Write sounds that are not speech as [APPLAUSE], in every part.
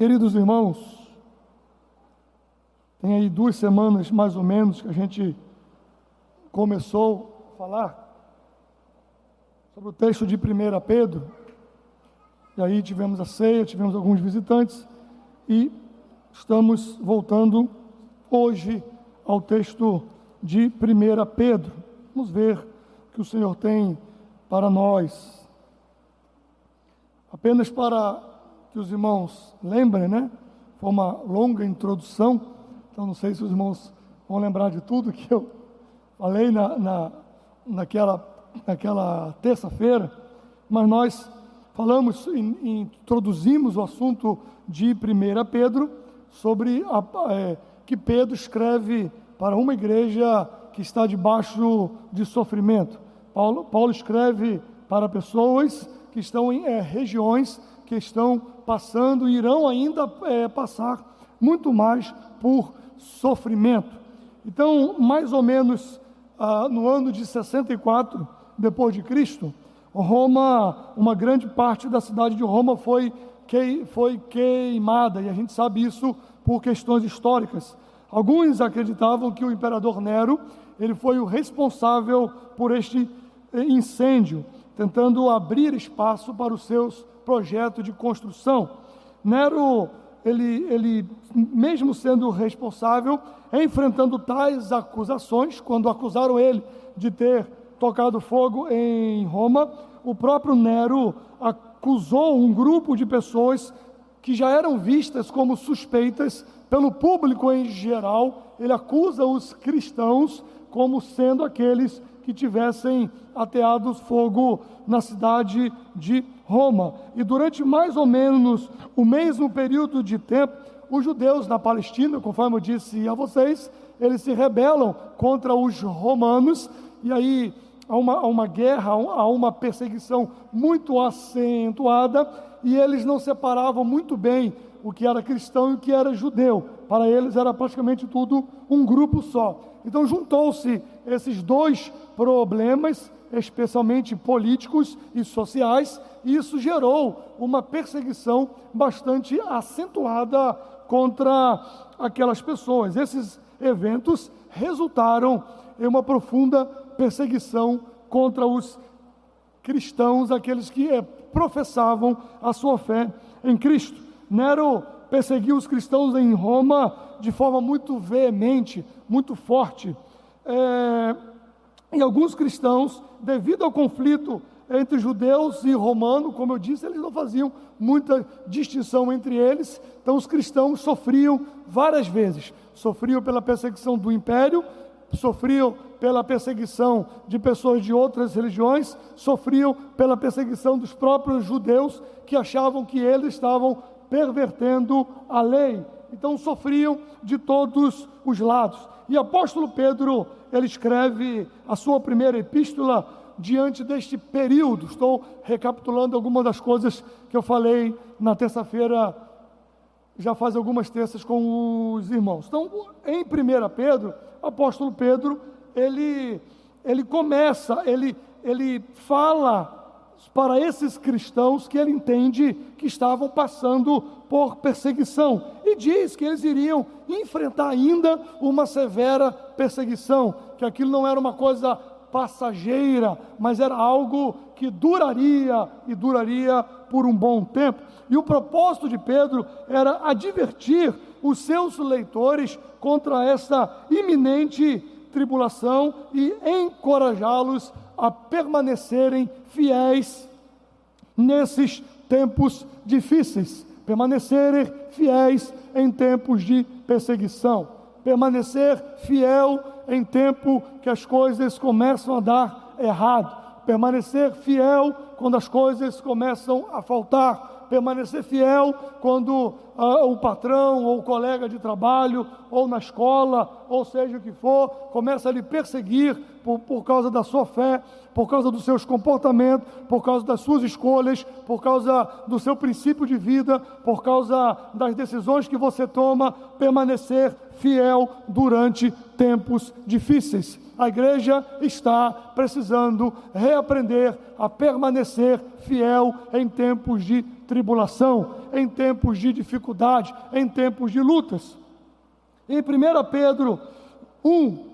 Queridos irmãos, tem aí duas semanas mais ou menos que a gente começou a falar sobre o texto de 1 Pedro. E aí tivemos a ceia, tivemos alguns visitantes e estamos voltando hoje ao texto de 1 Pedro. Vamos ver o que o Senhor tem para nós. Apenas para que os irmãos lembrem, né? Foi uma longa introdução, então não sei se os irmãos vão lembrar de tudo que eu falei na, na, naquela, naquela terça-feira, mas nós falamos, introduzimos o assunto de 1 Pedro, sobre a, é, que Pedro escreve para uma igreja que está debaixo de sofrimento. Paulo, Paulo escreve para pessoas que estão em é, regiões que estão passando e irão ainda é, passar muito mais por sofrimento. Então, mais ou menos ah, no ano de 64 depois de Cristo, Roma, uma grande parte da cidade de Roma foi, que, foi queimada, e a gente sabe isso por questões históricas. Alguns acreditavam que o imperador Nero, ele foi o responsável por este eh, incêndio, tentando abrir espaço para os seus projeto de construção. Nero, ele, ele, mesmo sendo responsável, enfrentando tais acusações, quando acusaram ele de ter tocado fogo em Roma, o próprio Nero acusou um grupo de pessoas que já eram vistas como suspeitas pelo público em geral, ele acusa os cristãos como sendo aqueles que tivessem ateado fogo na cidade de Roma. E durante mais ou menos o mesmo período de tempo, os judeus na Palestina, conforme eu disse a vocês, eles se rebelam contra os romanos, e aí há uma, há uma guerra, há uma perseguição muito acentuada, e eles não separavam muito bem o que era cristão e o que era judeu. Para eles era praticamente tudo um grupo só. Então juntou-se esses dois problemas, especialmente políticos e sociais, e isso gerou uma perseguição bastante acentuada contra aquelas pessoas. Esses eventos resultaram em uma profunda perseguição contra os cristãos, aqueles que eh, professavam a sua fé em Cristo. Nero perseguiu os cristãos em Roma de forma muito veemente, muito forte. É, e alguns cristãos, devido ao conflito entre judeus e romanos, como eu disse, eles não faziam muita distinção entre eles, então os cristãos sofriam várias vezes. Sofriam pela perseguição do império, sofriam pela perseguição de pessoas de outras religiões, sofriam pela perseguição dos próprios judeus que achavam que eles estavam pervertendo a lei. Então sofriam de todos os lados. E apóstolo Pedro, ele escreve a sua primeira epístola diante deste período. Estou recapitulando algumas das coisas que eu falei na terça-feira, já faz algumas terças com os irmãos. Então, em 1 Pedro, apóstolo Pedro, ele, ele começa, ele, ele fala para esses cristãos que ele entende que estavam passando por perseguição e diz que eles iriam enfrentar ainda uma severa perseguição, que aquilo não era uma coisa passageira, mas era algo que duraria e duraria por um bom tempo. E o propósito de Pedro era advertir os seus leitores contra essa iminente tribulação e encorajá-los a permanecerem fiéis nesses tempos difíceis, permanecerem fiéis em tempos de perseguição, permanecer fiel em tempo que as coisas começam a dar errado, permanecer fiel quando as coisas começam a faltar, permanecer fiel quando ah, o patrão ou o colega de trabalho, ou na escola, ou seja o que for, começa a lhe perseguir por, por causa da sua fé, por causa dos seus comportamentos, por causa das suas escolhas, por causa do seu princípio de vida, por causa das decisões que você toma, permanecer fiel durante tempos difíceis. A igreja está precisando reaprender a permanecer fiel em tempos de tribulação, em tempos de dificuldade, em tempos de lutas. Em 1 Pedro 1,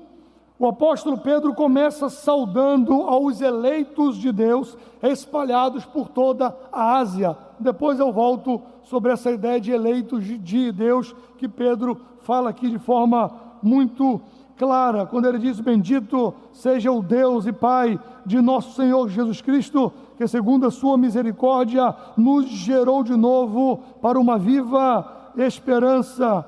o apóstolo Pedro começa saudando aos eleitos de Deus espalhados por toda a Ásia. Depois eu volto sobre essa ideia de eleitos de Deus que Pedro fala aqui de forma muito clara, quando ele diz: Bendito seja o Deus e Pai de nosso Senhor Jesus Cristo, que segundo a sua misericórdia nos gerou de novo para uma viva esperança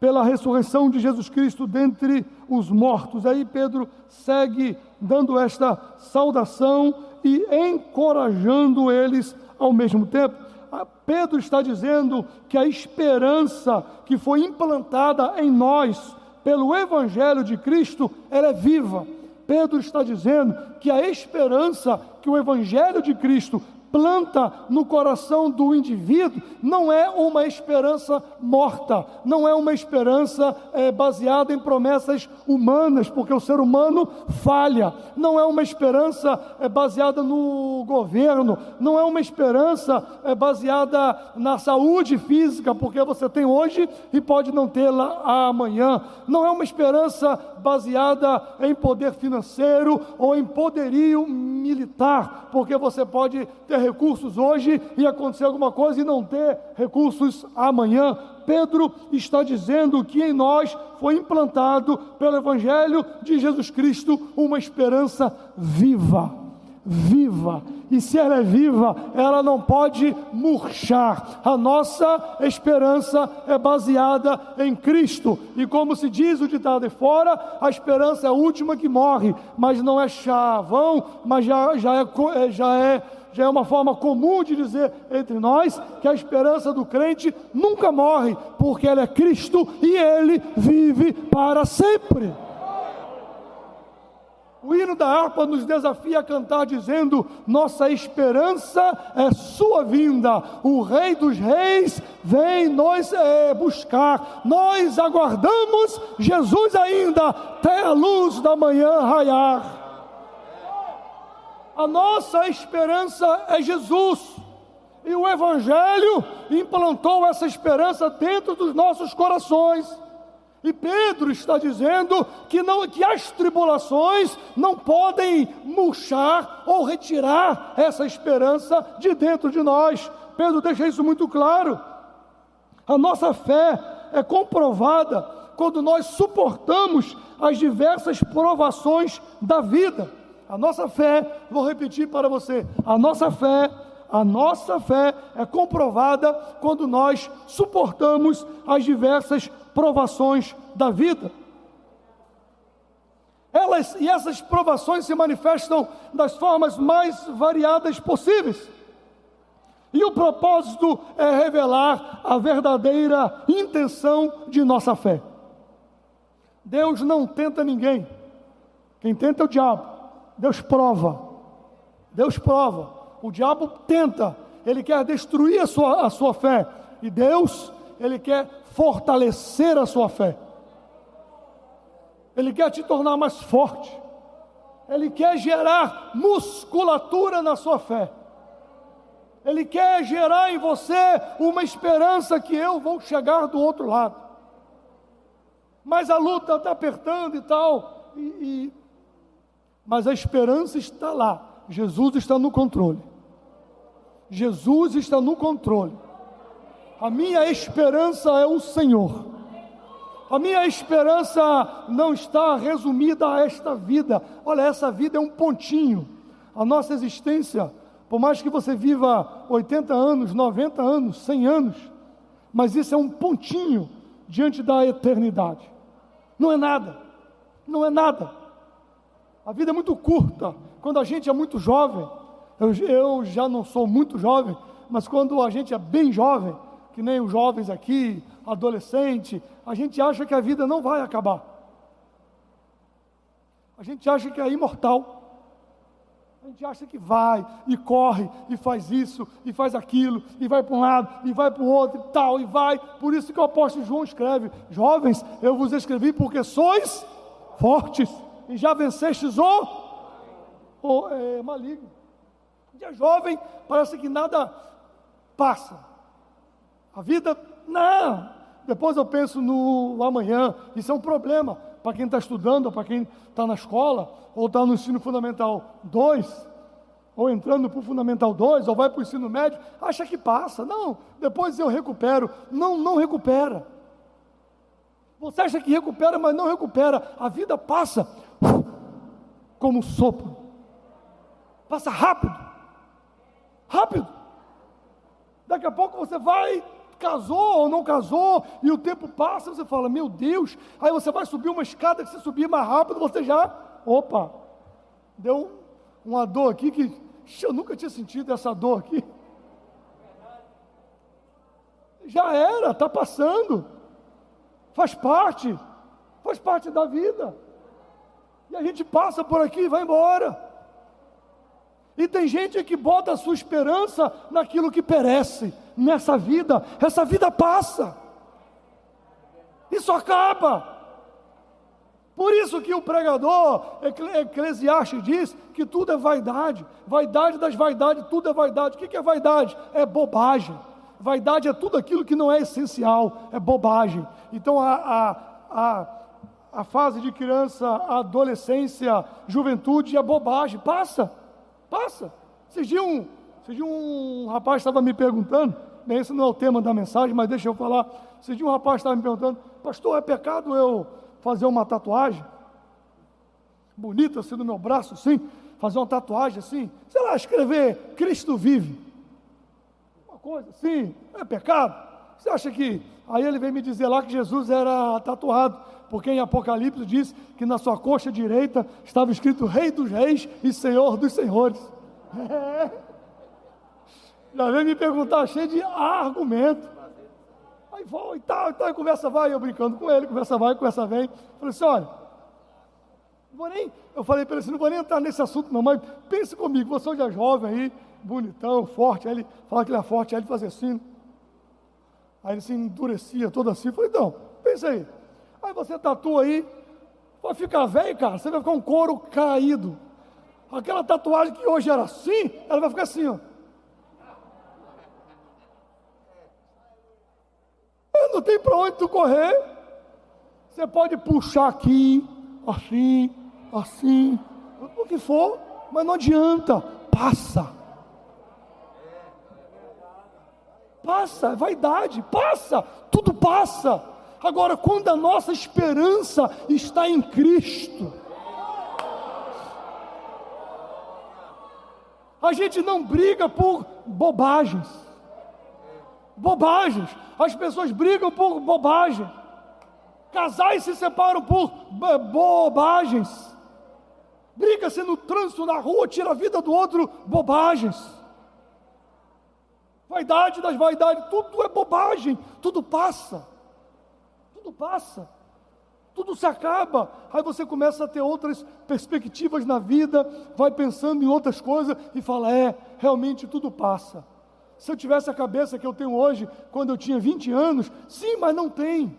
pela ressurreição de Jesus Cristo dentre os mortos. Aí Pedro segue dando esta saudação e encorajando eles ao mesmo tempo. Ah, Pedro está dizendo que a esperança que foi implantada em nós pelo Evangelho de Cristo, ela é viva. Pedro está dizendo que a esperança que o Evangelho de Cristo planta no coração do indivíduo não é uma esperança morta, não é uma esperança é, baseada em promessas humanas, porque o ser humano falha, não é uma esperança é, baseada no governo, não é uma esperança é, baseada na saúde física, porque você tem hoje e pode não tê-la amanhã, não é uma esperança baseada em poder financeiro ou em poderio militar, porque você pode ter recursos hoje e acontecer alguma coisa e não ter recursos amanhã. Pedro está dizendo que em nós foi implantado pelo Evangelho de Jesus Cristo uma esperança viva viva. E se ela é viva, ela não pode murchar. A nossa esperança é baseada em Cristo. E como se diz o ditado de fora, a esperança é a última que morre, mas não é chavão, mas já, já, é, já é já é uma forma comum de dizer entre nós que a esperança do crente nunca morre, porque ela é Cristo e ele vive para sempre. O hino da harpa nos desafia a cantar dizendo: Nossa esperança é Sua vinda, o Rei dos Reis vem nos é, buscar. Nós aguardamos Jesus ainda até a luz da manhã raiar. A nossa esperança é Jesus. E o Evangelho implantou essa esperança dentro dos nossos corações. E Pedro está dizendo que, não, que as tribulações não podem murchar ou retirar essa esperança de dentro de nós. Pedro deixa isso muito claro. A nossa fé é comprovada quando nós suportamos as diversas provações da vida. A nossa fé, vou repetir para você, a nossa fé a nossa fé é comprovada quando nós suportamos as diversas provações da vida. Elas, e essas provações se manifestam das formas mais variadas possíveis. E o propósito é revelar a verdadeira intenção de nossa fé. Deus não tenta ninguém. Quem tenta é o diabo. Deus prova. Deus prova. O diabo tenta, ele quer destruir a sua, a sua fé. E Deus, ele quer fortalecer a sua fé. Ele quer te tornar mais forte. Ele quer gerar musculatura na sua fé. Ele quer gerar em você uma esperança que eu vou chegar do outro lado. Mas a luta está apertando e tal. E, e... Mas a esperança está lá. Jesus está no controle. Jesus está no controle. A minha esperança é o Senhor. A minha esperança não está resumida a esta vida. Olha, essa vida é um pontinho. A nossa existência, por mais que você viva 80 anos, 90 anos, 100 anos, mas isso é um pontinho diante da eternidade. Não é nada. Não é nada. A vida é muito curta. Quando a gente é muito jovem, eu, eu já não sou muito jovem, mas quando a gente é bem jovem, que nem os jovens aqui, adolescente, a gente acha que a vida não vai acabar. A gente acha que é imortal. A gente acha que vai e corre e faz isso e faz aquilo e vai para um lado e vai para o outro e tal e vai. Por isso que o apóstolo João escreve: Jovens, eu vos escrevi porque sois fortes e já vencestes o, o é, maligno. Dia jovem, parece que nada passa. A vida, não. Depois eu penso no amanhã, isso é um problema para quem está estudando, para quem está na escola, ou está no ensino fundamental 2, ou entrando para o fundamental 2, ou vai para o ensino médio, acha que passa. Não, depois eu recupero. Não, não recupera. Você acha que recupera, mas não recupera. A vida passa como sopro. Passa rápido. Rápido. Daqui a pouco você vai casou ou não casou, e o tempo passa, você fala, meu Deus, aí você vai subir uma escada que se subir mais rápido, você já, opa, deu uma dor aqui que eu nunca tinha sentido essa dor aqui. Já era, está passando, faz parte, faz parte da vida. E a gente passa por aqui e vai embora. E tem gente que bota a sua esperança naquilo que perece nessa vida, essa vida passa, isso acaba. Por isso que o pregador Eclesiastes diz que tudo é vaidade, vaidade das vaidades, tudo é vaidade. O que é vaidade? É bobagem. Vaidade é tudo aquilo que não é essencial, é bobagem. Então a, a, a, a fase de criança, adolescência, juventude é bobagem, passa, passa. Vocês viram, vocês viram um rapaz estava me perguntando, bem, esse não é o tema da mensagem, mas deixa eu falar. Esse dia um rapaz estava me perguntando, pastor, é pecado eu fazer uma tatuagem? Bonita assim no meu braço, assim, fazer uma tatuagem assim, sei lá, escrever Cristo vive. Uma coisa assim, é pecado? Você acha que. Aí ele veio me dizer lá que Jesus era tatuado, porque em Apocalipse diz que na sua coxa direita estava escrito Rei dos Reis e Senhor dos Senhores. É. [LAUGHS] Já vem me perguntar cheio de argumento. Aí vou e tal, e tal, e conversa vai, eu brincando com ele, conversa vai, conversa vem. Falei assim, olha, não vou nem, eu falei para ele assim, não vou nem entrar nesse assunto não, mas pense comigo, você hoje é jovem aí, bonitão, forte, aí ele falava que ele é forte, aí ele fazia assim, aí ele se endurecia todo assim, falei, então, pensa aí, aí você tatua aí, vai ficar velho, cara, você vai ficar um couro caído, aquela tatuagem que hoje era assim, ela vai ficar assim, ó, Não tem para onde tu correr. Você pode puxar aqui, assim, assim, o que for, mas não adianta. Passa. Passa, é vaidade, passa, tudo passa. Agora, quando a nossa esperança está em Cristo, a gente não briga por bobagens bobagens. As pessoas brigam por bobagem. Casais se separam por bobagens. Briga-se no trânsito, na rua, tira a vida do outro, bobagens. Vaidade das vaidades, tudo é bobagem, tudo passa. Tudo passa. Tudo se acaba. Aí você começa a ter outras perspectivas na vida, vai pensando em outras coisas e fala: é, realmente tudo passa. Se eu tivesse a cabeça que eu tenho hoje, quando eu tinha 20 anos, sim, mas não tem.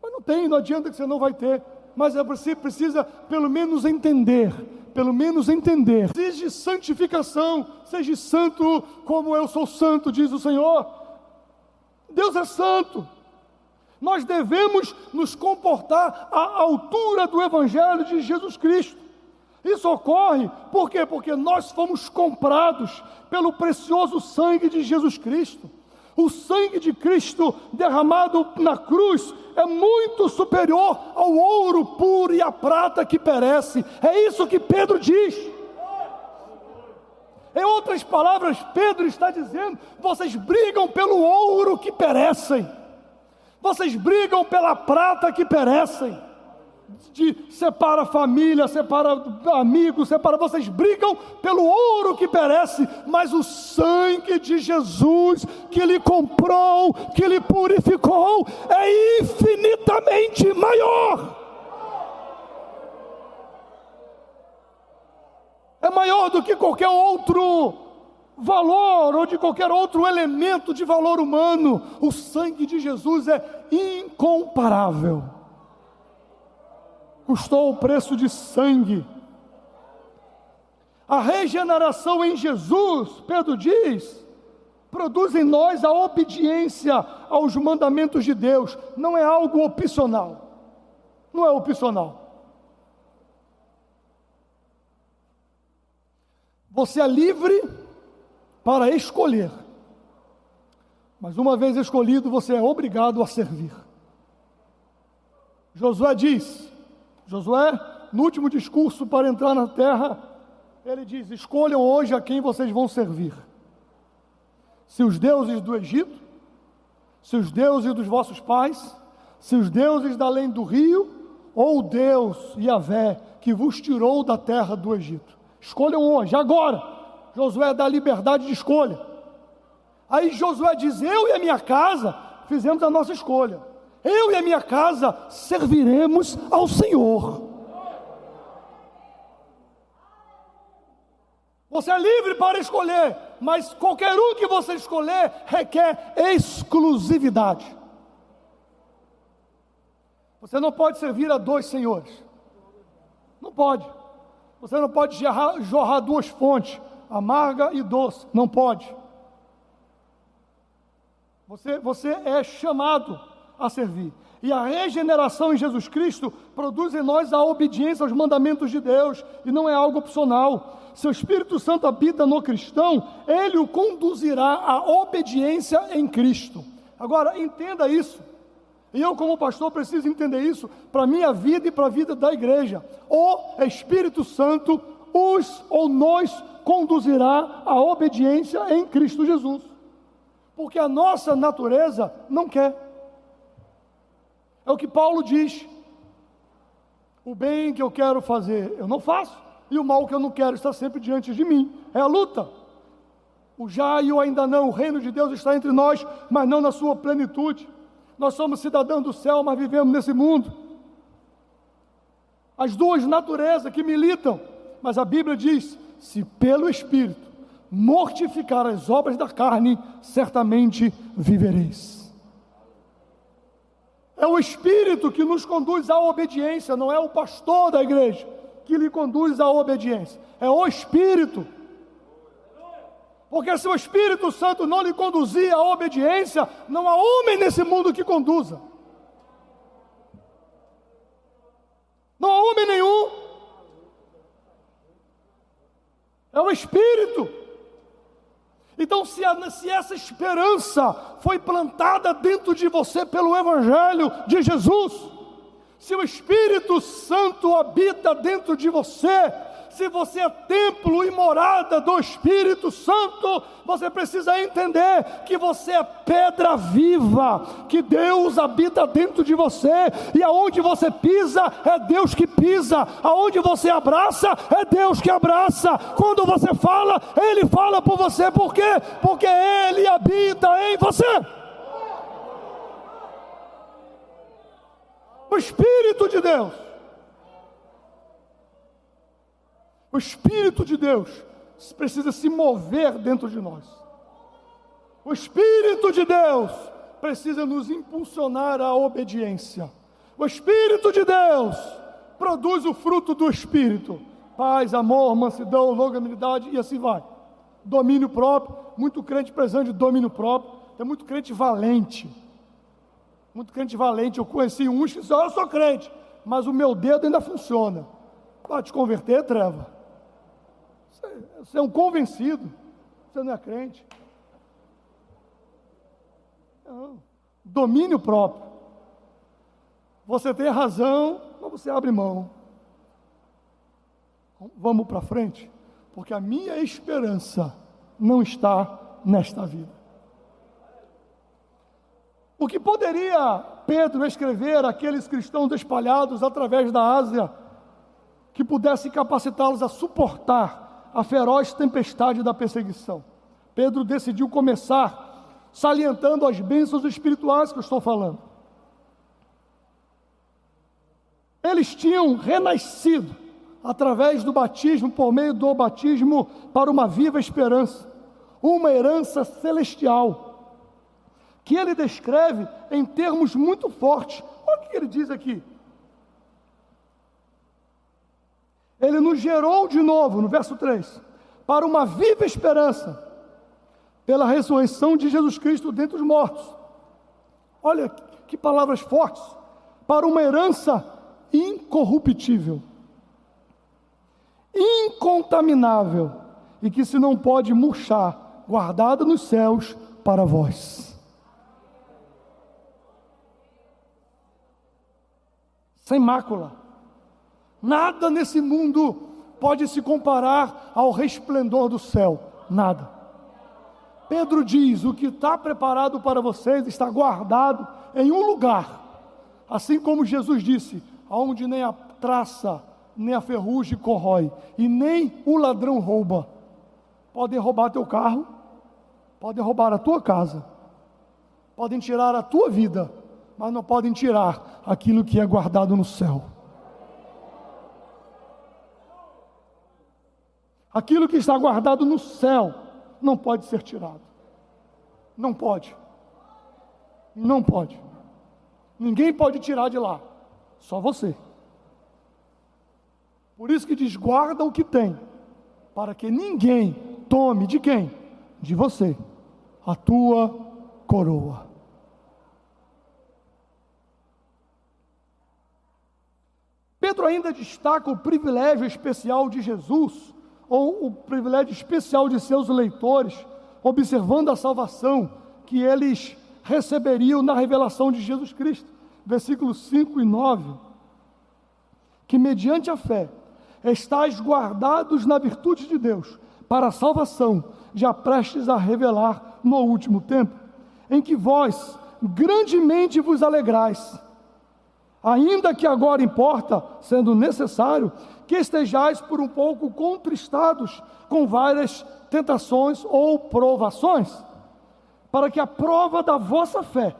Mas não tem, não adianta que você não vai ter. Mas é você precisa pelo menos entender, pelo menos entender. Seja santificação, seja santo como eu sou santo, diz o Senhor. Deus é santo. Nós devemos nos comportar à altura do Evangelho de Jesus Cristo. Isso ocorre por quê? Porque nós fomos comprados pelo precioso sangue de Jesus Cristo. O sangue de Cristo derramado na cruz é muito superior ao ouro puro e à prata que perece. É isso que Pedro diz. Em outras palavras, Pedro está dizendo: vocês brigam pelo ouro que perecem, vocês brigam pela prata que perecem de separa família, separa amigos, separa, vocês brigam pelo ouro que perece, mas o sangue de Jesus que lhe comprou, que lhe purificou, é infinitamente maior. é maior do que qualquer outro valor ou de qualquer outro elemento de valor humano. O sangue de Jesus é incomparável. Custou o preço de sangue. A regeneração em Jesus, Pedro diz, produz em nós a obediência aos mandamentos de Deus, não é algo opcional. Não é opcional. Você é livre para escolher. Mas uma vez escolhido, você é obrigado a servir. Josué diz: Josué, no último discurso para entrar na terra, ele diz: Escolham hoje a quem vocês vão servir. Se os deuses do Egito, se os deuses dos vossos pais, se os deuses da além do rio, ou Deus Yahvé que vos tirou da terra do Egito. Escolham hoje, agora. Josué dá liberdade de escolha. Aí Josué diz: Eu e a minha casa fizemos a nossa escolha. Eu e a minha casa serviremos ao Senhor. Você é livre para escolher, mas qualquer um que você escolher requer exclusividade. Você não pode servir a dois senhores. Não pode. Você não pode jorrar, jorrar duas fontes, amarga e doce. Não pode. Você, você é chamado a servir. E a regeneração em Jesus Cristo produz em nós a obediência aos mandamentos de Deus, e não é algo opcional. Se o Espírito Santo habita no cristão, ele o conduzirá à obediência em Cristo. Agora, entenda isso. E eu, como pastor, preciso entender isso para a minha vida e para a vida da igreja. O Espírito Santo os ou nos conduzirá à obediência em Cristo Jesus porque a nossa natureza não quer. É o que Paulo diz. O bem que eu quero fazer, eu não faço, e o mal que eu não quero está sempre diante de mim. É a luta. O já e o ainda não, o reino de Deus está entre nós, mas não na sua plenitude. Nós somos cidadãos do céu, mas vivemos nesse mundo. As duas naturezas que militam, mas a Bíblia diz: se pelo Espírito mortificar as obras da carne, certamente vivereis. É o Espírito que nos conduz à obediência, não é o pastor da igreja que lhe conduz à obediência, é o Espírito. Porque se o Espírito Santo não lhe conduzir à obediência, não há homem nesse mundo que conduza. Não há homem nenhum. É o Espírito. Então, se, a, se, essa esperança foi plantada dentro de você pelo Evangelho de Jesus, se o Espírito Santo habita dentro de você, se você é templo e morada do Espírito Santo, você precisa entender que você é pedra viva, que Deus habita dentro de você, e aonde você pisa, é Deus que pisa, aonde você abraça, é Deus que abraça, quando você fala, Ele fala por você, por quê? Porque Ele habita em você. O Espírito de Deus O Espírito de Deus precisa se mover dentro de nós. O Espírito de Deus precisa nos impulsionar à obediência. O Espírito de Deus produz o fruto do Espírito: paz, amor, mansidão, longanimidade e assim vai. Domínio próprio, muito crente precisando de domínio próprio, tem muito crente valente. Muito crente valente. Eu conheci uns que disseram: Eu sou crente, mas o meu dedo ainda funciona. Para te converter, treva. Você é um convencido, você não é crente. Não. Domínio próprio. Você tem razão, mas você abre mão. Vamos para frente, porque a minha esperança não está nesta vida. O que poderia Pedro escrever àqueles cristãos espalhados através da Ásia, que pudesse capacitá-los a suportar a feroz tempestade da perseguição. Pedro decidiu começar salientando as bênçãos espirituais que eu estou falando. Eles tinham renascido através do batismo, por meio do batismo, para uma viva esperança, uma herança celestial, que ele descreve em termos muito fortes. Olha o que ele diz aqui. Ele nos gerou de novo, no verso 3, para uma viva esperança, pela ressurreição de Jesus Cristo dentre os mortos. Olha que palavras fortes! Para uma herança incorruptível, incontaminável e que se não pode murchar, guardada nos céus para vós. Sem mácula. Nada nesse mundo pode se comparar ao resplendor do céu. Nada. Pedro diz: o que está preparado para vocês está guardado em um lugar. Assim como Jesus disse: aonde nem a traça, nem a ferrugem corrói, e nem o ladrão rouba. Podem roubar teu carro, podem roubar a tua casa, podem tirar a tua vida, mas não podem tirar aquilo que é guardado no céu. Aquilo que está guardado no céu não pode ser tirado. Não pode. Não pode. Ninguém pode tirar de lá. Só você. Por isso que diz: guarda o que tem, para que ninguém tome de quem? De você, a tua coroa. Pedro ainda destaca o privilégio especial de Jesus ou o privilégio especial de seus leitores, observando a salvação que eles receberiam na revelação de Jesus Cristo. Versículos 5 e 9. Que mediante a fé estáis guardados na virtude de Deus, para a salvação, já prestes a revelar no último tempo, em que vós grandemente vos alegrais, ainda que agora importa, sendo necessário, que estejais por um pouco contristados com várias tentações ou provações, para que a prova da vossa fé,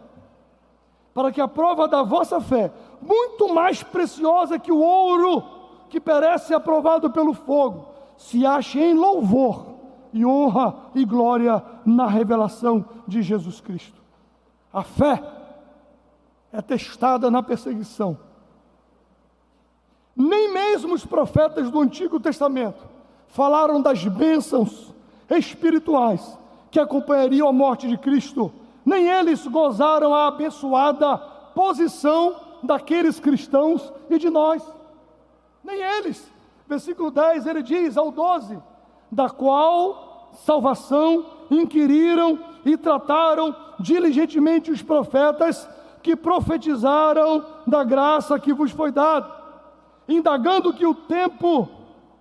para que a prova da vossa fé, muito mais preciosa que o ouro que perece aprovado pelo fogo, se ache em louvor e honra e glória na revelação de Jesus Cristo. A fé é testada na perseguição nem mesmo os profetas do Antigo Testamento falaram das bênçãos espirituais que acompanhariam a morte de Cristo. Nem eles gozaram a abençoada posição daqueles cristãos e de nós. Nem eles. Versículo 10 ele diz ao 12: da qual salvação inquiriram e trataram diligentemente os profetas que profetizaram da graça que vos foi dada indagando que o tempo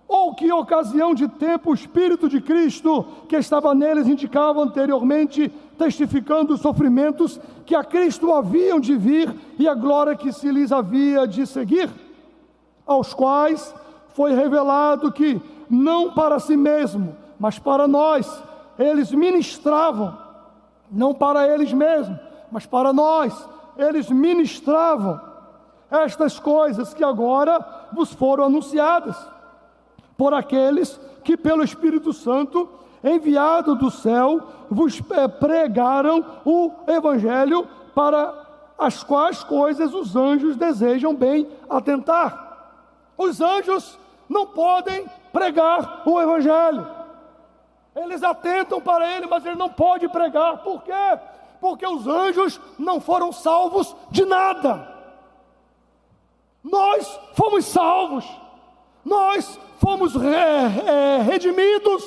ou que ocasião de tempo o Espírito de Cristo que estava neles indicava anteriormente, testificando os sofrimentos que a Cristo haviam de vir e a glória que se lhes havia de seguir, aos quais foi revelado que, não para si mesmo, mas para nós, eles ministravam, não para eles mesmos, mas para nós, eles ministravam estas coisas que agora vos foram anunciadas por aqueles que, pelo Espírito Santo, enviado do céu, vos eh, pregaram o Evangelho para as quais coisas os anjos desejam bem atentar. Os anjos não podem pregar o Evangelho. Eles atentam para ele, mas ele não pode pregar. Por quê? Porque os anjos não foram salvos de nada. Nós fomos salvos, nós fomos re, é, redimidos,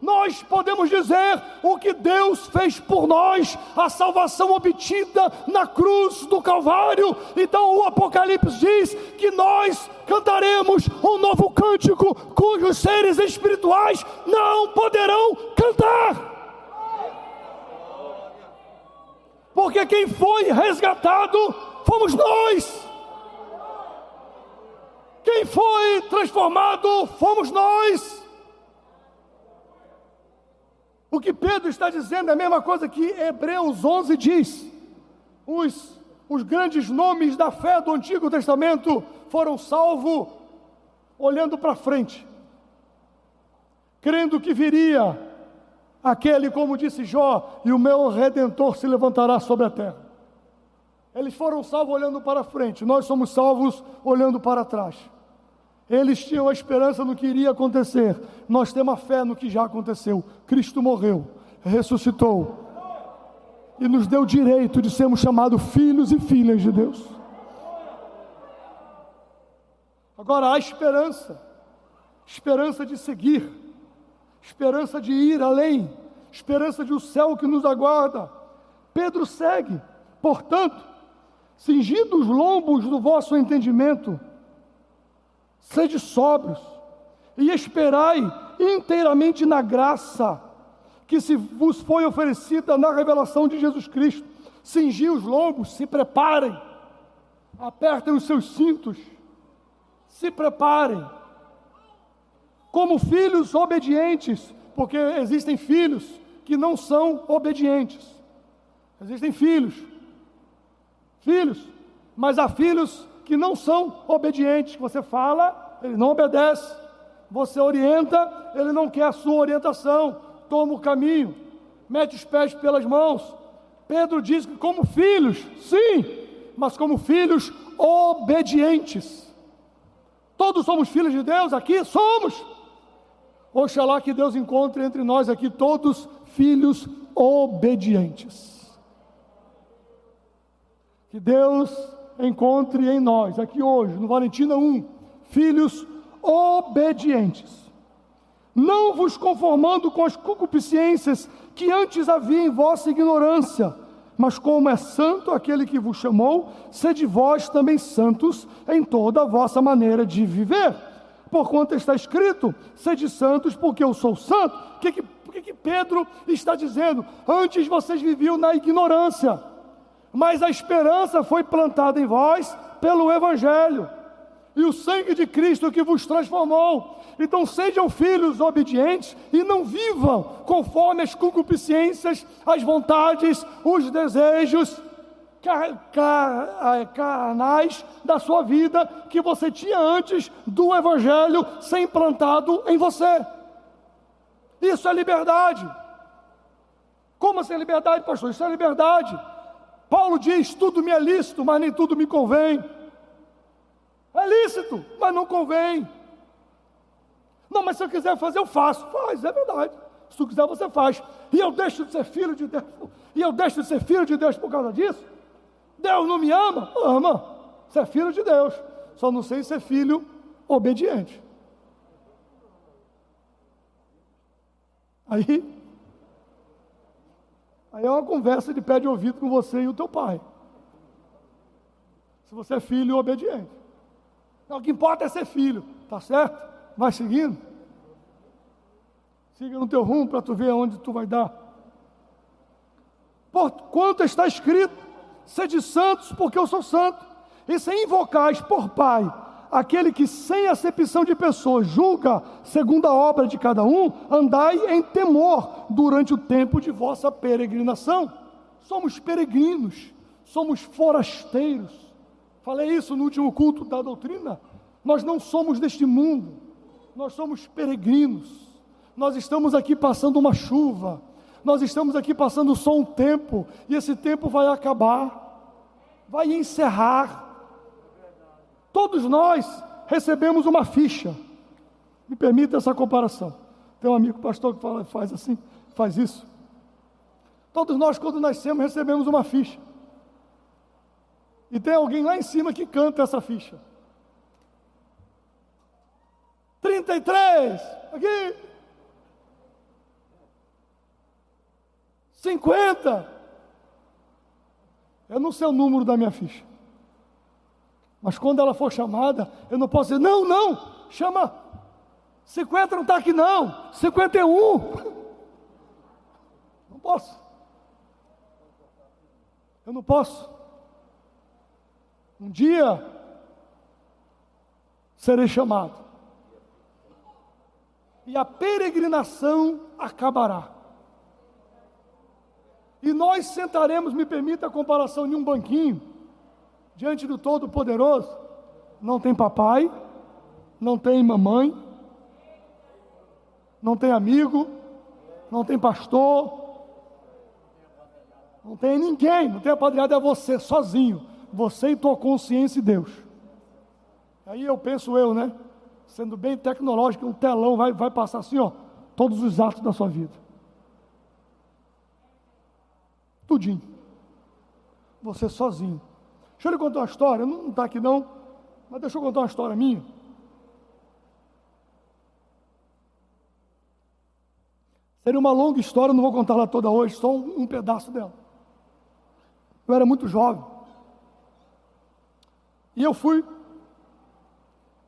nós podemos dizer o que Deus fez por nós, a salvação obtida na cruz do Calvário. Então o Apocalipse diz que nós cantaremos um novo cântico, cujos seres espirituais não poderão cantar. Porque quem foi resgatado fomos nós. Quem foi transformado fomos nós. O que Pedro está dizendo é a mesma coisa que Hebreus 11 diz. Os, os grandes nomes da fé do Antigo Testamento foram salvos olhando para frente, crendo que viria aquele, como disse Jó, e o meu redentor se levantará sobre a terra. Eles foram salvos olhando para frente, nós somos salvos olhando para trás. Eles tinham a esperança no que iria acontecer, nós temos a fé no que já aconteceu. Cristo morreu, ressuscitou e nos deu o direito de sermos chamados filhos e filhas de Deus. Agora há esperança, esperança de seguir, esperança de ir além, esperança de o um céu que nos aguarda. Pedro segue, portanto, cingindo os lombos do vosso entendimento, sede sóbrios e esperai inteiramente na graça que se vos foi oferecida na revelação de Jesus Cristo. Cingi os lombos, se preparem, apertem os seus cintos se preparem como filhos obedientes, porque existem filhos que não são obedientes. Existem filhos, filhos, mas há filhos que não são obedientes. Você fala, ele não obedece. Você orienta, ele não quer a sua orientação. Toma o caminho, mete os pés pelas mãos. Pedro diz que, como filhos, sim, mas como filhos obedientes. Todos somos filhos de Deus aqui? Somos. Oxalá que Deus encontre entre nós aqui todos filhos obedientes. Que Deus encontre em nós, aqui hoje, no Valentina 1, filhos obedientes. Não vos conformando com as concupiscências que antes havia em vossa ignorância mas como é santo aquele que vos chamou, sede vós também santos em toda a vossa maneira de viver. Porquanto está escrito, sede santos porque eu sou santo. O que, que, que, que Pedro está dizendo? Antes vocês viviam na ignorância, mas a esperança foi plantada em vós pelo Evangelho. E o sangue de Cristo que vos transformou. Então sejam filhos obedientes e não vivam conforme as concupiscências, as vontades, os desejos carnais da sua vida que você tinha antes do Evangelho ser implantado em você. Isso é liberdade. Como assim é liberdade, pastor? Isso é liberdade. Paulo diz: tudo me é lícito, mas nem tudo me convém. É lícito, mas não convém. Não, mas se eu quiser fazer, eu faço. Faz, é verdade. Se tu quiser, você faz. E eu deixo de ser filho de Deus. E eu deixo de ser filho de Deus por causa disso? Deus não me ama? Ama. Você é filho de Deus. Só não sei ser é filho obediente. Aí, aí é uma conversa de pé de ouvido com você e o teu pai. Se você é filho obediente. Não, o que importa é ser filho, tá certo? Vai seguindo. Siga no teu rumo para tu ver aonde tu vai dar. Por quanto está escrito, sede santos, porque eu sou santo. E se invocais por Pai, aquele que sem acepção de pessoas julga segundo a obra de cada um, andai em temor durante o tempo de vossa peregrinação. Somos peregrinos, somos forasteiros. Falei isso no último culto da doutrina. Nós não somos deste mundo nós somos peregrinos, nós estamos aqui passando uma chuva, nós estamos aqui passando só um tempo, e esse tempo vai acabar, vai encerrar. Todos nós recebemos uma ficha, me permita essa comparação. Tem um amigo pastor que fala, faz assim, faz isso. Todos nós, quando nascemos, recebemos uma ficha. E tem alguém lá em cima que canta essa ficha. 33, aqui. 50. Eu não sei o número da minha ficha. Mas quando ela for chamada, eu não posso dizer, não, não, chama 50 não está aqui não, 51. [LAUGHS] Não posso. Eu não posso. Um dia serei chamado e a peregrinação acabará. E nós sentaremos, me permita a comparação, em um banquinho, diante do Todo-Poderoso. Não tem papai, não tem mamãe, não tem amigo, não tem pastor, não tem ninguém, não tem apadrinhado, é você sozinho, você e tua consciência e Deus. Aí eu penso eu, né? Sendo bem tecnológico, um telão vai, vai passar assim, ó, todos os atos da sua vida. Tudinho. Você sozinho. Deixa eu lhe contar uma história, não está aqui não, mas deixa eu contar uma história minha. Seria uma longa história, não vou contar ela toda hoje, só um, um pedaço dela. Eu era muito jovem. E eu fui,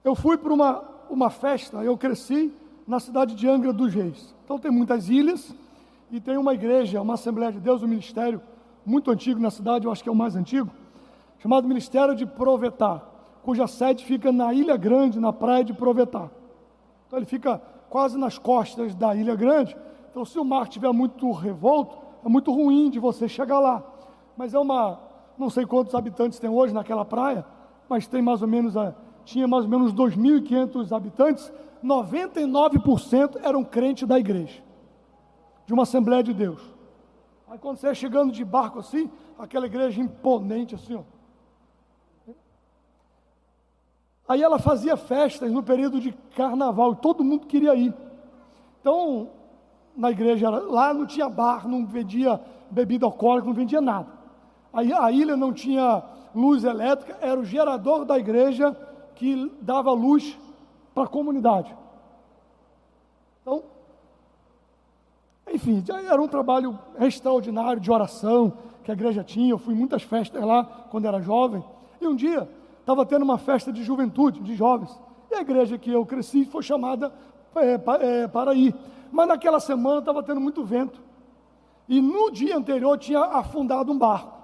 eu fui para uma, uma festa, eu cresci na cidade de Angra dos Reis. Então tem muitas ilhas e tem uma igreja, uma Assembleia de Deus, um ministério muito antigo na cidade, eu acho que é o mais antigo, chamado Ministério de Provetar, cuja sede fica na Ilha Grande, na praia de Provetar. Então ele fica quase nas costas da Ilha Grande. Então, se o mar estiver muito revolto, é muito ruim de você chegar lá. Mas é uma, não sei quantos habitantes tem hoje naquela praia, mas tem mais ou menos, tinha mais ou menos 2.500 habitantes, 99% eram crentes da igreja, de uma Assembleia de Deus. Aí quando você ia chegando de barco assim, aquela igreja imponente assim, ó. Aí ela fazia festas no período de carnaval, todo mundo queria ir. Então, na igreja, lá não tinha bar, não vendia bebida alcoólica, não vendia nada. Aí a ilha não tinha luz elétrica, era o gerador da igreja que dava luz para a comunidade. Então, enfim, era um trabalho extraordinário de oração que a igreja tinha. Eu fui muitas festas lá quando era jovem. E um dia estava tendo uma festa de juventude, de jovens. E a igreja que eu cresci foi chamada é, é, para ir. Mas naquela semana estava tendo muito vento. E no dia anterior tinha afundado um barco.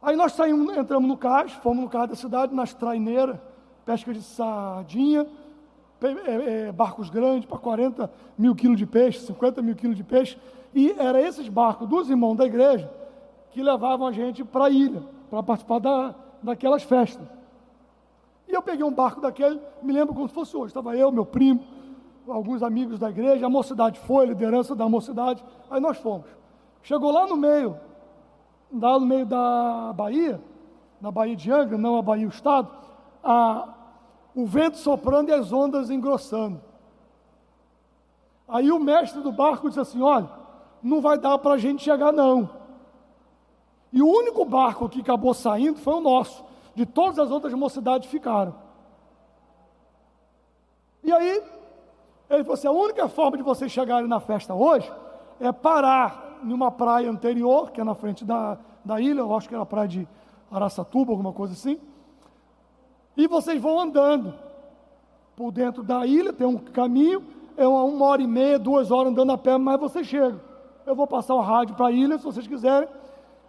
Aí nós saímos, entramos no cais, fomos no cais da cidade, nas traineiras, pesca de sardinha, barcos grandes para 40 mil quilos de peixe, 50 mil quilos de peixe. E era esses barcos dos irmãos da igreja que levavam a gente para a ilha, para participar da, daquelas festas. E eu peguei um barco daquele, me lembro como se fosse hoje. Estava eu, meu primo, alguns amigos da igreja, a mocidade foi, a liderança da mocidade, aí nós fomos. Chegou lá no meio, lá no meio da Bahia, na Bahia de Angra, não a Bahia o Estado, a, o vento soprando e as ondas engrossando. Aí o mestre do barco disse assim: Olha, não vai dar para a gente chegar, não. E o único barco que acabou saindo foi o nosso. De todas as outras mocidades ficaram. E aí, ele falou assim: a única forma de vocês chegarem na festa hoje é parar em uma praia anterior, que é na frente da, da ilha, eu acho que era a praia de Araçatuba, alguma coisa assim. E vocês vão andando por dentro da ilha, tem um caminho, é uma, hora e meia, duas horas andando a pé, mas vocês chegam. Eu vou passar o rádio para a ilha, se vocês quiserem.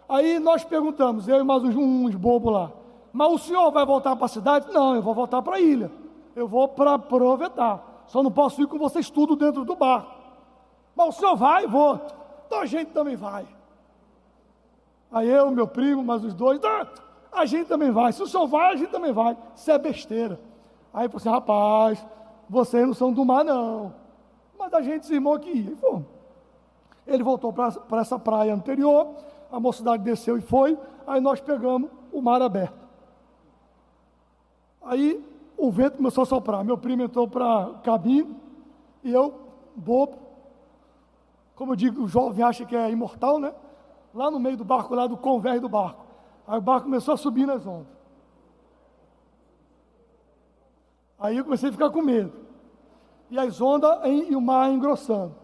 Aí nós perguntamos, eu e mais uns, uns bobos lá, mas o senhor vai voltar para a cidade? Não, eu vou voltar para a ilha. Eu vou para aproveitar. Só não posso ir com vocês tudo dentro do barco. Mas o senhor vai? Vou. Então a gente também vai. Aí eu, meu primo, mais os dois, ah, a gente também vai. Se o senhor vai, a gente também vai. Isso é besteira. Aí assim, rapaz, vocês não são do mar, não. Mas a gente se irmão aqui E fomos. Ele voltou para essa praia anterior, a mocidade desceu e foi, aí nós pegamos o mar aberto. Aí o vento começou a soprar. Meu primo entrou para a cabine e eu, bobo, como eu digo, o jovem acha que é imortal, né? Lá no meio do barco, lá do convés do barco. Aí o barco começou a subir nas ondas. Aí eu comecei a ficar com medo. E as ondas e o mar engrossando.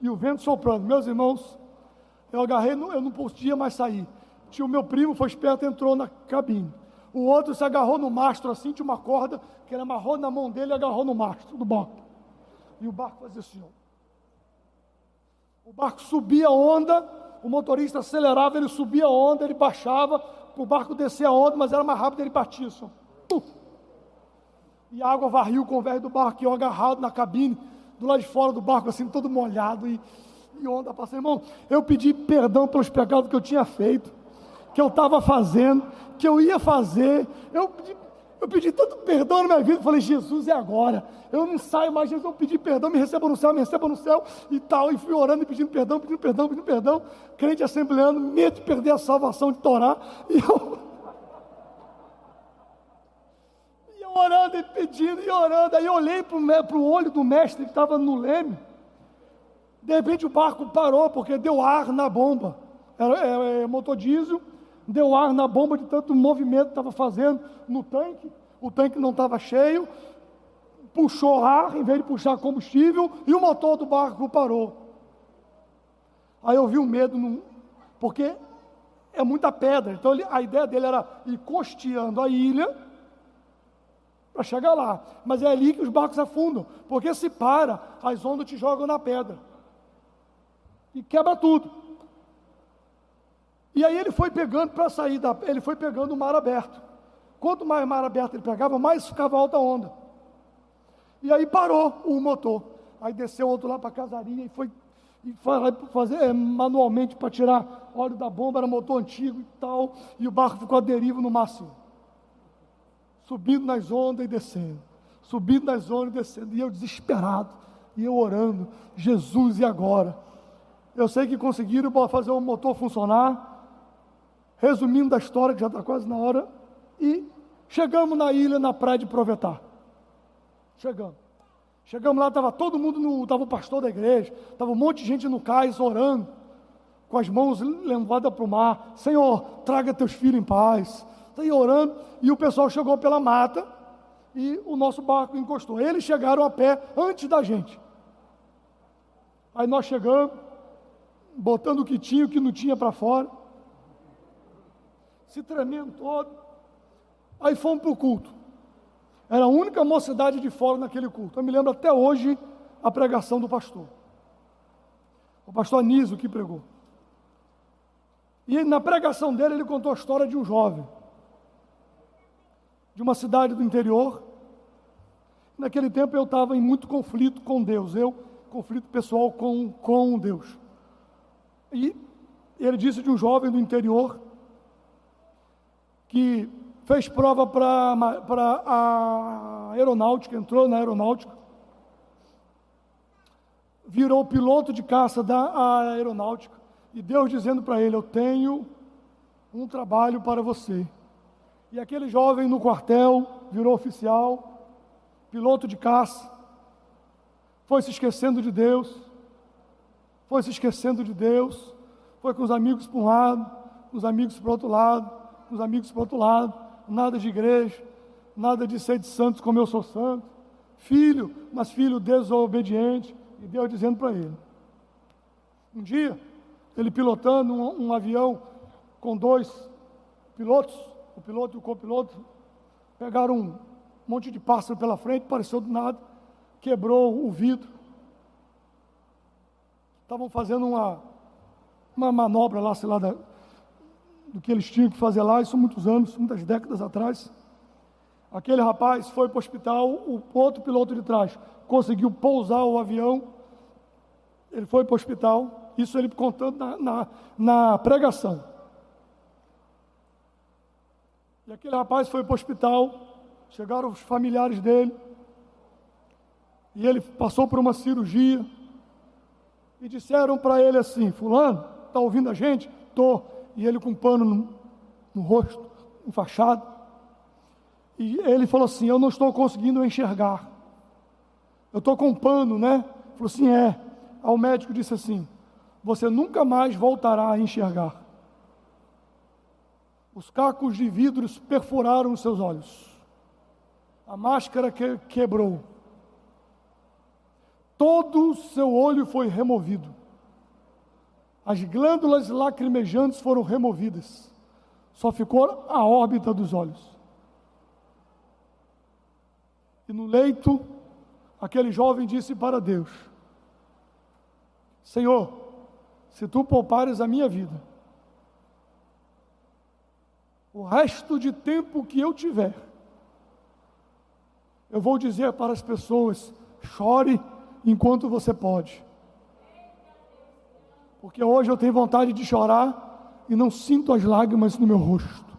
E o vento soprando. Meus irmãos, eu agarrei, eu não podia mais sair. Tinha o meu primo, foi esperto, entrou na cabine. O outro se agarrou no mastro assim, tinha uma corda que ele amarrou na mão dele e agarrou no mastro do barco. E o barco fazia assim. Ó. O barco subia a onda, o motorista acelerava, ele subia a onda, ele baixava, o barco descia a onda, mas era mais rápido, ele assim. Uh! E a água varriu o convés do barco, e eu agarrado na cabine, do lado de fora do barco, assim, todo molhado, e, e onda passando. Irmão, eu pedi perdão pelos pecados que eu tinha feito, que eu estava fazendo, que eu ia fazer. Eu, Eu pedi tanto perdão na minha vida, falei, Jesus, é agora. Eu não saio mais, Jesus, eu pedi perdão, me receba no céu, me receba no céu e tal. E fui orando e pedindo perdão, pedindo perdão, pedindo perdão. Crente assembleando, medo de perder a salvação de Torá. E eu. [LAUGHS] E eu orando e pedindo e orando. Aí eu olhei para o olho do mestre que estava no leme. De repente o barco parou, porque deu ar na bomba. Era, era, era motor diesel deu ar na bomba de tanto movimento que estava fazendo no tanque, o tanque não estava cheio, puxou ar em vez de puxar combustível e o motor do barco parou. Aí eu vi o um medo, no, porque é muita pedra, então ele, a ideia dele era ir costeando a ilha para chegar lá, mas é ali que os barcos afundam, porque se para, as ondas te jogam na pedra. E quebra tudo. E aí ele foi pegando para sair da, ele foi pegando o mar aberto. Quanto mais mar aberto ele pegava, mais ficava alta onda. E aí parou o motor. Aí desceu outro lá para a casaria e foi e fazer é, manualmente para tirar óleo da bomba, era motor antigo e tal, e o barco ficou a deriva no máximo. Subindo nas ondas e descendo. Subindo nas ondas e descendo. E eu desesperado. E eu orando, Jesus, e agora? Eu sei que conseguiram fazer o motor funcionar, resumindo a história, que já está quase na hora, e chegamos na ilha, na praia de Provetar. Chegamos. Chegamos lá, estava todo mundo, no, estava o pastor da igreja, estava um monte de gente no cais orando, com as mãos levadas para o mar. Senhor, traga teus filhos em paz. Está aí orando, e o pessoal chegou pela mata, e o nosso barco encostou. Eles chegaram a pé antes da gente. Aí nós chegamos, botando o que tinha, o que não tinha para fora se tremendo todo. Aí fomos para o culto. Era a única mocidade de fora naquele culto. Eu me lembro até hoje a pregação do pastor. O pastor Anísio que pregou. E na pregação dele, ele contou a história de um jovem, de uma cidade do interior. Naquele tempo eu estava em muito conflito com Deus, eu, conflito pessoal com, com Deus. E ele disse de um jovem do interior que fez prova para a aeronáutica, entrou na aeronáutica, virou piloto de caça da aeronáutica, e Deus dizendo para ele: Eu tenho um trabalho para você. E aquele jovem no quartel virou oficial, piloto de caça, foi se esquecendo de Deus, foi se esquecendo de Deus, foi com os amigos para um lado, com os amigos para o outro lado, os amigos para o outro lado, nada de igreja, nada de ser de santos como eu sou santo. Filho, mas filho desobediente, e Deus dizendo para ele. Um dia, ele pilotando um, um avião com dois pilotos, o piloto e o copiloto, pegaram um monte de pássaro pela frente, pareceu do nada, quebrou o vidro. Estavam fazendo uma, uma manobra lá, sei lá, da, do que eles tinham que fazer lá, isso muitos anos, muitas décadas atrás. Aquele rapaz foi para o hospital, o outro piloto de trás conseguiu pousar o avião, ele foi para o hospital, isso ele contando na, na, na pregação. E aquele rapaz foi para o hospital, chegaram os familiares dele, e ele passou por uma cirurgia, e disseram para ele assim: Fulano, está ouvindo a gente? Estou e ele com um pano no, no rosto, enfaixado. E ele falou assim: Eu não estou conseguindo enxergar. Eu estou com um pano, né? Falou assim: É. Aí o médico disse assim: Você nunca mais voltará a enxergar. Os cacos de vidros perfuraram os seus olhos. A máscara que quebrou. Todo o seu olho foi removido. As glândulas lacrimejantes foram removidas. Só ficou a órbita dos olhos. E no leito, aquele jovem disse para Deus: Senhor, se tu poupares a minha vida, o resto de tempo que eu tiver, eu vou dizer para as pessoas: chore enquanto você pode. Porque hoje eu tenho vontade de chorar e não sinto as lágrimas no meu rosto.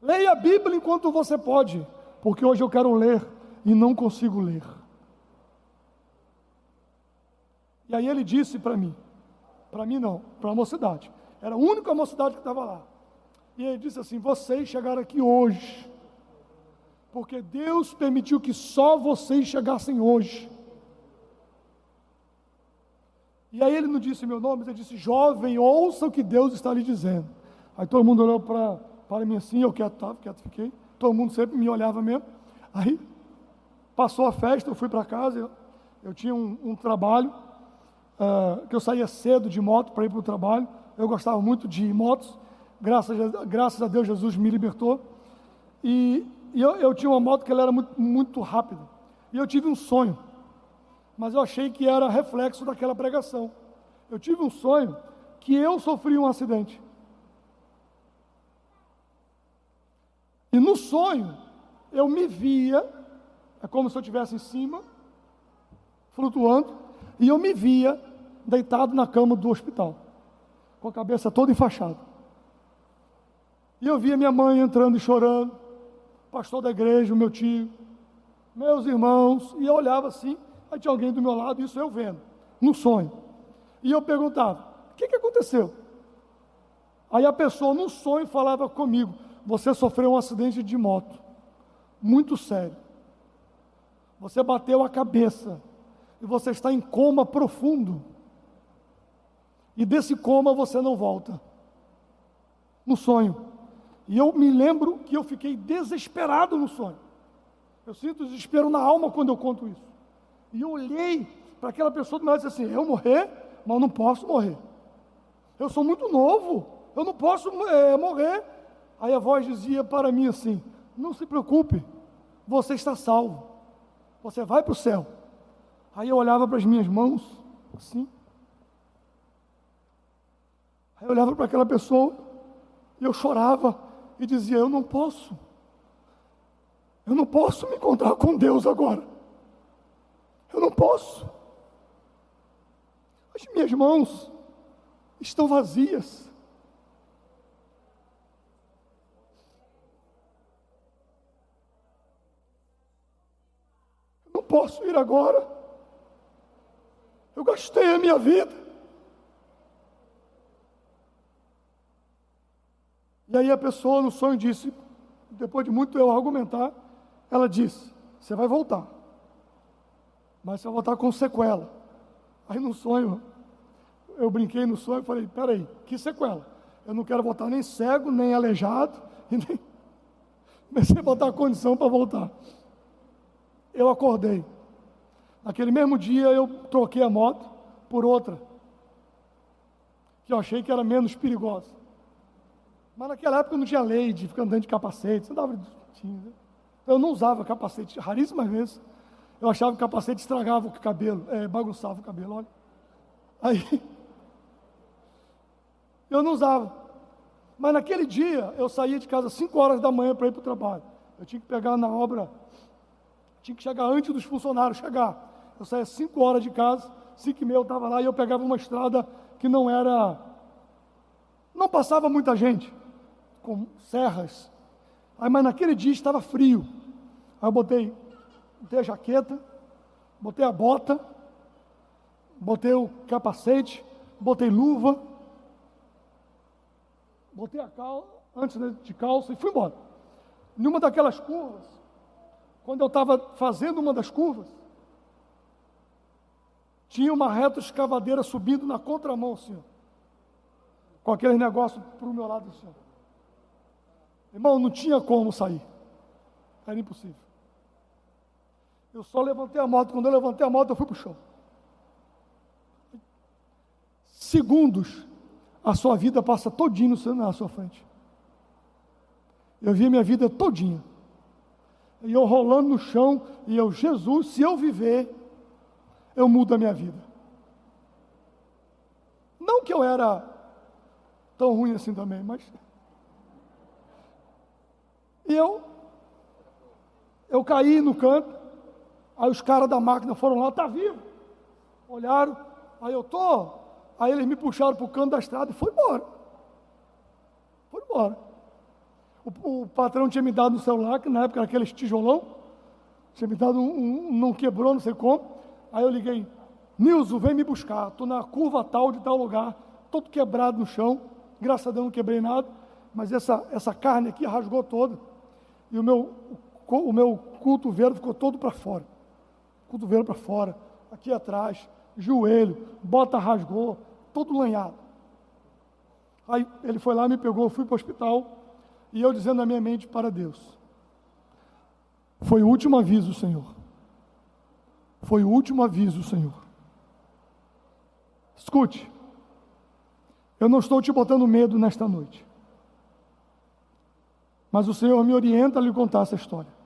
Leia a Bíblia enquanto você pode, porque hoje eu quero ler e não consigo ler. E aí ele disse para mim, para mim não, para a mocidade. Era a única mocidade que estava lá. E ele disse assim: Vocês chegaram aqui hoje, porque Deus permitiu que só vocês chegassem hoje. E aí ele não disse meu nome, ele disse: Jovem, ouça o que Deus está lhe dizendo. Aí todo mundo olhou para, mim assim, eu quieto, tava, quieto fiquei. Todo mundo sempre me olhava mesmo. Aí passou a festa, eu fui para casa, eu, eu tinha um, um trabalho uh, que eu saía cedo de moto para ir para o trabalho. Eu gostava muito de motos, graças a, graças a Deus Jesus me libertou. E, e eu, eu, tinha uma moto que ela era muito, muito rápida. E eu tive um sonho, mas eu achei que era reflexo daquela pregação. Eu tive um sonho que eu sofri um acidente. E no sonho, eu me via, é como se eu estivesse em cima, flutuando, e eu me via deitado na cama do hospital, com a cabeça toda enfaixada. E eu via minha mãe entrando e chorando, pastor da igreja, o meu tio, meus irmãos, e eu olhava assim, aí tinha alguém do meu lado, isso eu vendo, no sonho. E eu perguntava: o que, que aconteceu? Aí a pessoa no sonho falava comigo: você sofreu um acidente de moto, muito sério. Você bateu a cabeça e você está em coma profundo. E desse coma você não volta. No sonho. E eu me lembro que eu fiquei desesperado no sonho. Eu sinto desespero na alma quando eu conto isso. E eu olhei para aquela pessoa do lado e disse assim: eu morrer, mas não posso morrer. Eu sou muito novo, eu não posso é, morrer. Aí a voz dizia para mim assim: não se preocupe, você está salvo, você vai para o céu. Aí eu olhava para as minhas mãos, assim, Aí eu olhava para aquela pessoa e eu chorava e dizia: Eu não posso. Eu não posso me encontrar com Deus agora. Eu não posso. As minhas mãos estão vazias. Eu não posso ir agora. Eu gastei a minha vida. E aí a pessoa no sonho disse, depois de muito eu argumentar, ela disse: Você vai voltar, mas você vai voltar com sequela. Aí no sonho, eu brinquei no sonho e falei: Peraí, que sequela? Eu não quero voltar nem cego, nem aleijado, [LAUGHS] e nem. Comecei a botar condição para voltar. Eu acordei. Naquele mesmo dia eu troquei a moto por outra, que eu achei que era menos perigosa. Mas naquela época não tinha lei de ficar andando de capacete, você dava, tinha, eu não usava capacete, raríssimas vezes. Eu achava que o capacete estragava o cabelo, é, bagunçava o cabelo, olha. Aí, [LAUGHS] eu não usava. Mas naquele dia, eu saía de casa às 5 horas da manhã para ir para o trabalho. Eu tinha que pegar na obra, tinha que chegar antes dos funcionários chegar. Eu saía às 5 horas de casa, 5 e meia eu estava lá e eu pegava uma estrada que não era. Não passava muita gente com serras. Aí, mas naquele dia estava frio. Aí eu botei, botei a jaqueta, botei a bota, botei o capacete, botei luva, botei a calça, antes de calça e fui embora. Numa daquelas curvas, quando eu estava fazendo uma das curvas, tinha uma reta escavadeira subindo na contramão, senhor. Com aquele negócio para o meu lado, senhor. Irmão, não tinha como sair. Era impossível. Eu só levantei a moto. Quando eu levantei a moto, eu fui para o chão. Segundos, a sua vida passa todinho na sua frente. Eu vi a minha vida todinha. E eu rolando no chão, e eu, Jesus, se eu viver, eu mudo a minha vida. Não que eu era tão ruim assim também, mas e eu, eu caí no canto, aí os caras da máquina foram lá, tá vivo. Olharam, aí eu tô, aí eles me puxaram para o canto da estrada e foi embora. Foi embora. o, o, patrão tinha me dado um celular, que na época era aqueles tijolão, tinha me dado um, um não quebrou, não sei como. Aí eu liguei, Nilson, vem me buscar, estou na curva tal de tal lugar, todo quebrado no chão, graças a Deus não quebrei nada, mas essa, essa carne aqui rasgou toda, e o meu, o meu cotovelo ficou todo para fora, cotovelo para fora, aqui atrás, joelho, bota rasgou, todo lanhado. Aí ele foi lá, me pegou, fui para o hospital, e eu dizendo na minha mente para Deus: Foi o último aviso, Senhor. Foi o último aviso, Senhor. Escute, eu não estou te botando medo nesta noite, mas o Senhor me orienta a lhe contar essa história.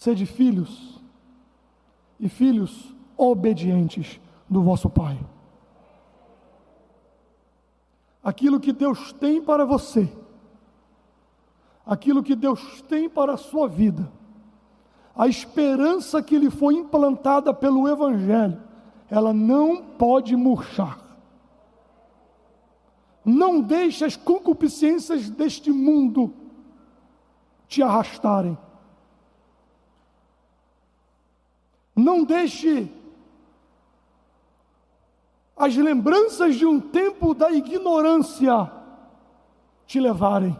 Sede filhos e filhos obedientes do vosso Pai aquilo que Deus tem para você, aquilo que Deus tem para a sua vida, a esperança que lhe foi implantada pelo Evangelho, ela não pode murchar. Não deixe as concupiscências deste mundo te arrastarem. Não deixe as lembranças de um tempo da ignorância te levarem.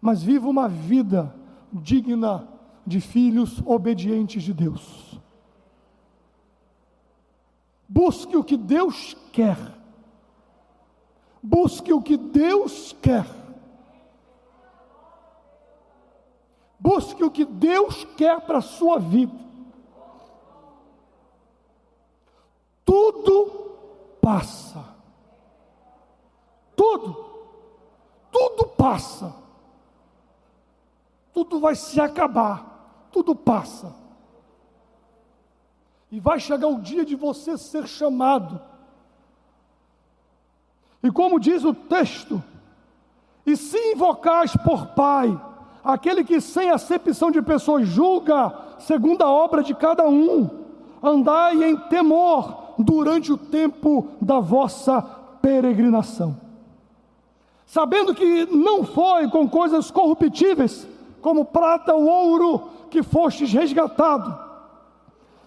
Mas viva uma vida digna de filhos obedientes de Deus. Busque o que Deus quer. Busque o que Deus quer. Busque o que Deus quer para a sua vida. tudo passa. Tudo, tudo passa. Tudo vai se acabar, tudo passa. E vai chegar o dia de você ser chamado. E como diz o texto, e se invocais por Pai, aquele que sem acepção de pessoas julga segundo a obra de cada um, andai em temor durante o tempo da vossa peregrinação. Sabendo que não foi com coisas corruptíveis, como prata ou ouro, que fostes resgatado,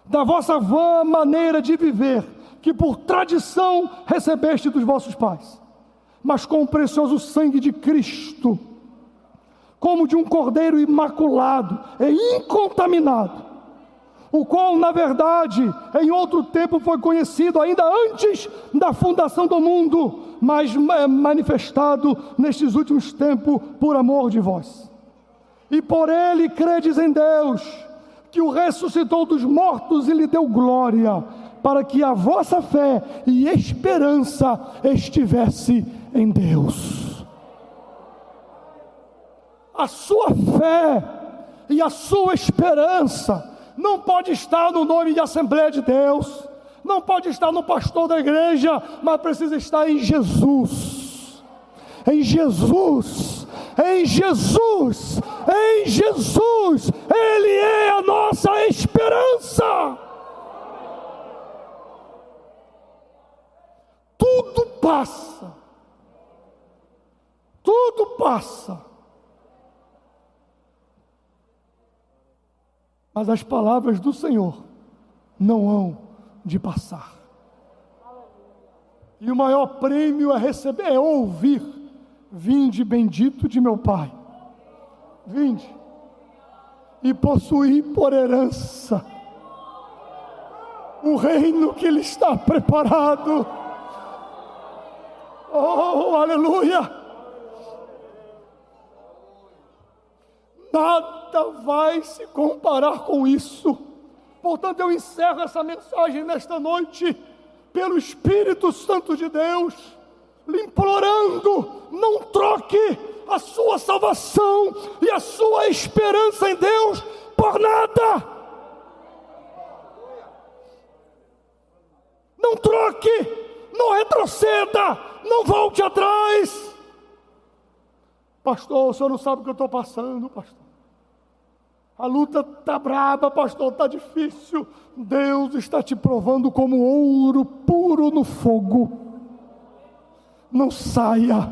da vossa vã maneira de viver, que por tradição recebeste dos vossos pais, mas com o precioso sangue de Cristo, como de um cordeiro imaculado e incontaminado o qual, na verdade, em outro tempo foi conhecido ainda antes da fundação do mundo, mas é manifestado nestes últimos tempos por amor de vós. E por ele credes em Deus, que o ressuscitou dos mortos e lhe deu glória, para que a vossa fé e esperança estivesse em Deus. A sua fé e a sua esperança não pode estar no nome de Assembleia de Deus, não pode estar no pastor da igreja, mas precisa estar em Jesus. Em Jesus, em Jesus, em Jesus, Ele é a nossa esperança. Tudo passa, tudo passa mas as palavras do Senhor não hão de passar. E o maior prêmio é receber, é ouvir: Vinde bendito de meu Pai, vinde e possuir por herança o reino que Ele está preparado. Oh, aleluia! Nada vai se comparar com isso. Portanto, eu encerro essa mensagem nesta noite, pelo Espírito Santo de Deus, lhe implorando: não troque a sua salvação e a sua esperança em Deus por nada. Não troque, não retroceda, não volte atrás. Pastor, o senhor não sabe o que eu estou passando, pastor. A luta está braba, pastor, está difícil. Deus está te provando como ouro puro no fogo. não saia,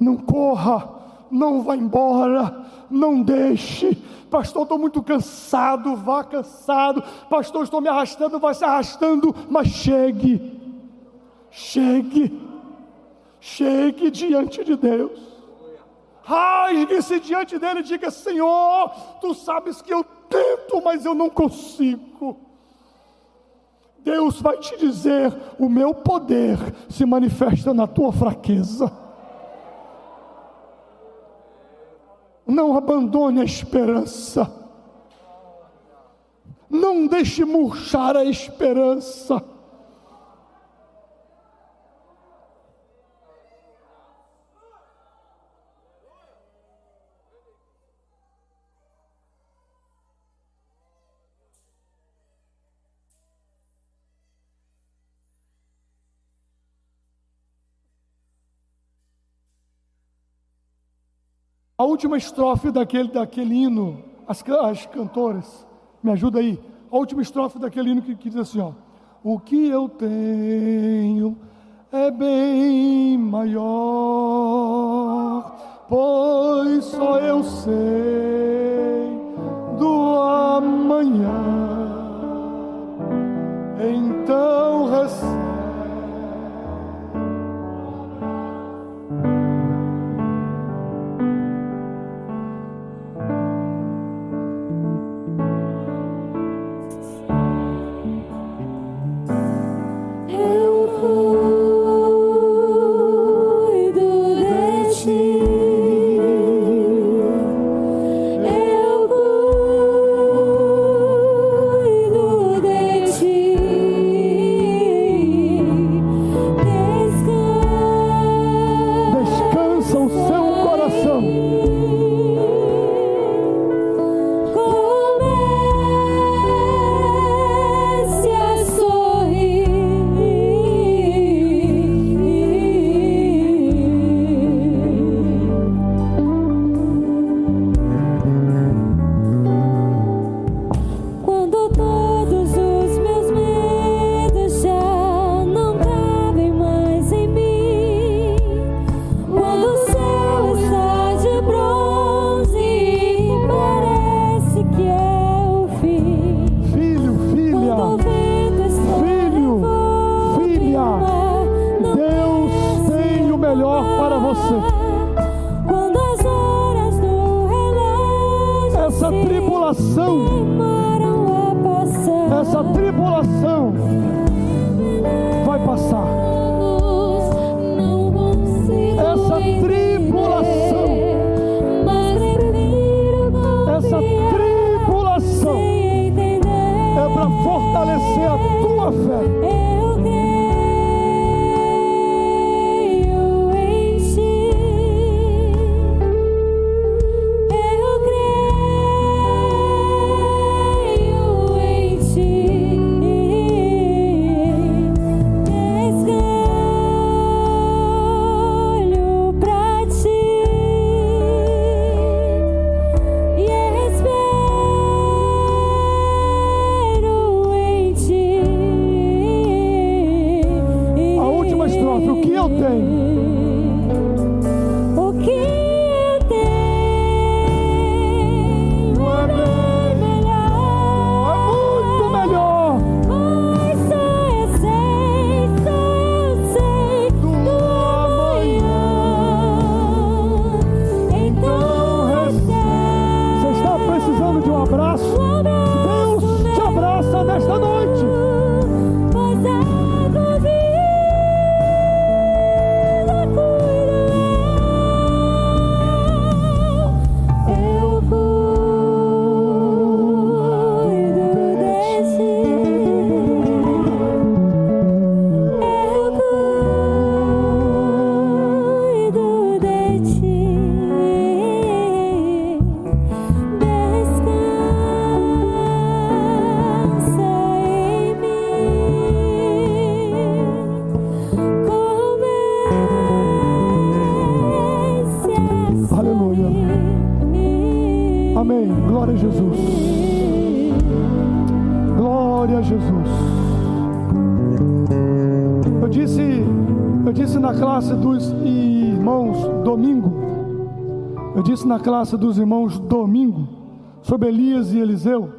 não corra, não vá embora, não deixe. Pastor, estou muito cansado, vá cansado. Pastor, estou me arrastando, vai se arrastando, mas chegue, chegue, chegue diante de Deus. Rasgue-se diante dele e diga: Senhor, tu sabes que eu tento, mas eu não consigo. Deus vai te dizer: o meu poder se manifesta na tua fraqueza. Não abandone a esperança. Não deixe murchar a esperança. A última estrofe daquele, daquele hino, as, as cantoras, me ajuda aí. A última estrofe daquele hino que, que diz assim: ó, O que eu tenho é bem maior, pois só eu sei do amanhã. essa tribulação. Na classe dos irmãos domingo, sobre Elias e Eliseu,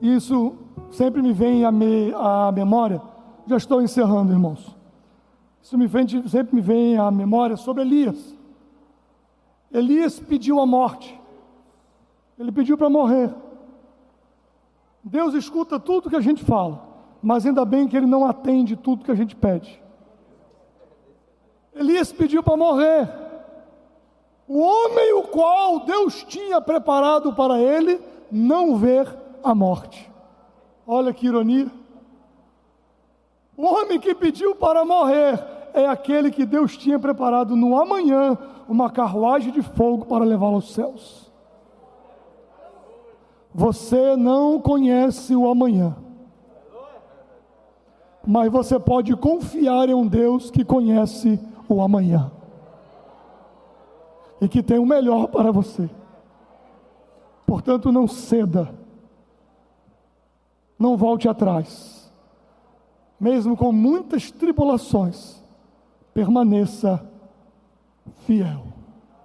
isso sempre me vem à, me, à memória, já estou encerrando, irmãos. Isso me vem, sempre me vem à memória sobre Elias. Elias pediu a morte, ele pediu para morrer. Deus escuta tudo que a gente fala, mas ainda bem que ele não atende tudo que a gente pede. Elias pediu para morrer. O homem o qual Deus tinha preparado para ele não ver a morte. Olha que ironia. O homem que pediu para morrer é aquele que Deus tinha preparado no amanhã uma carruagem de fogo para levá-lo aos céus. Você não conhece o amanhã, mas você pode confiar em um Deus que conhece o amanhã e que tem o melhor para você. Portanto, não ceda, não volte atrás, mesmo com muitas tribulações, permaneça fiel.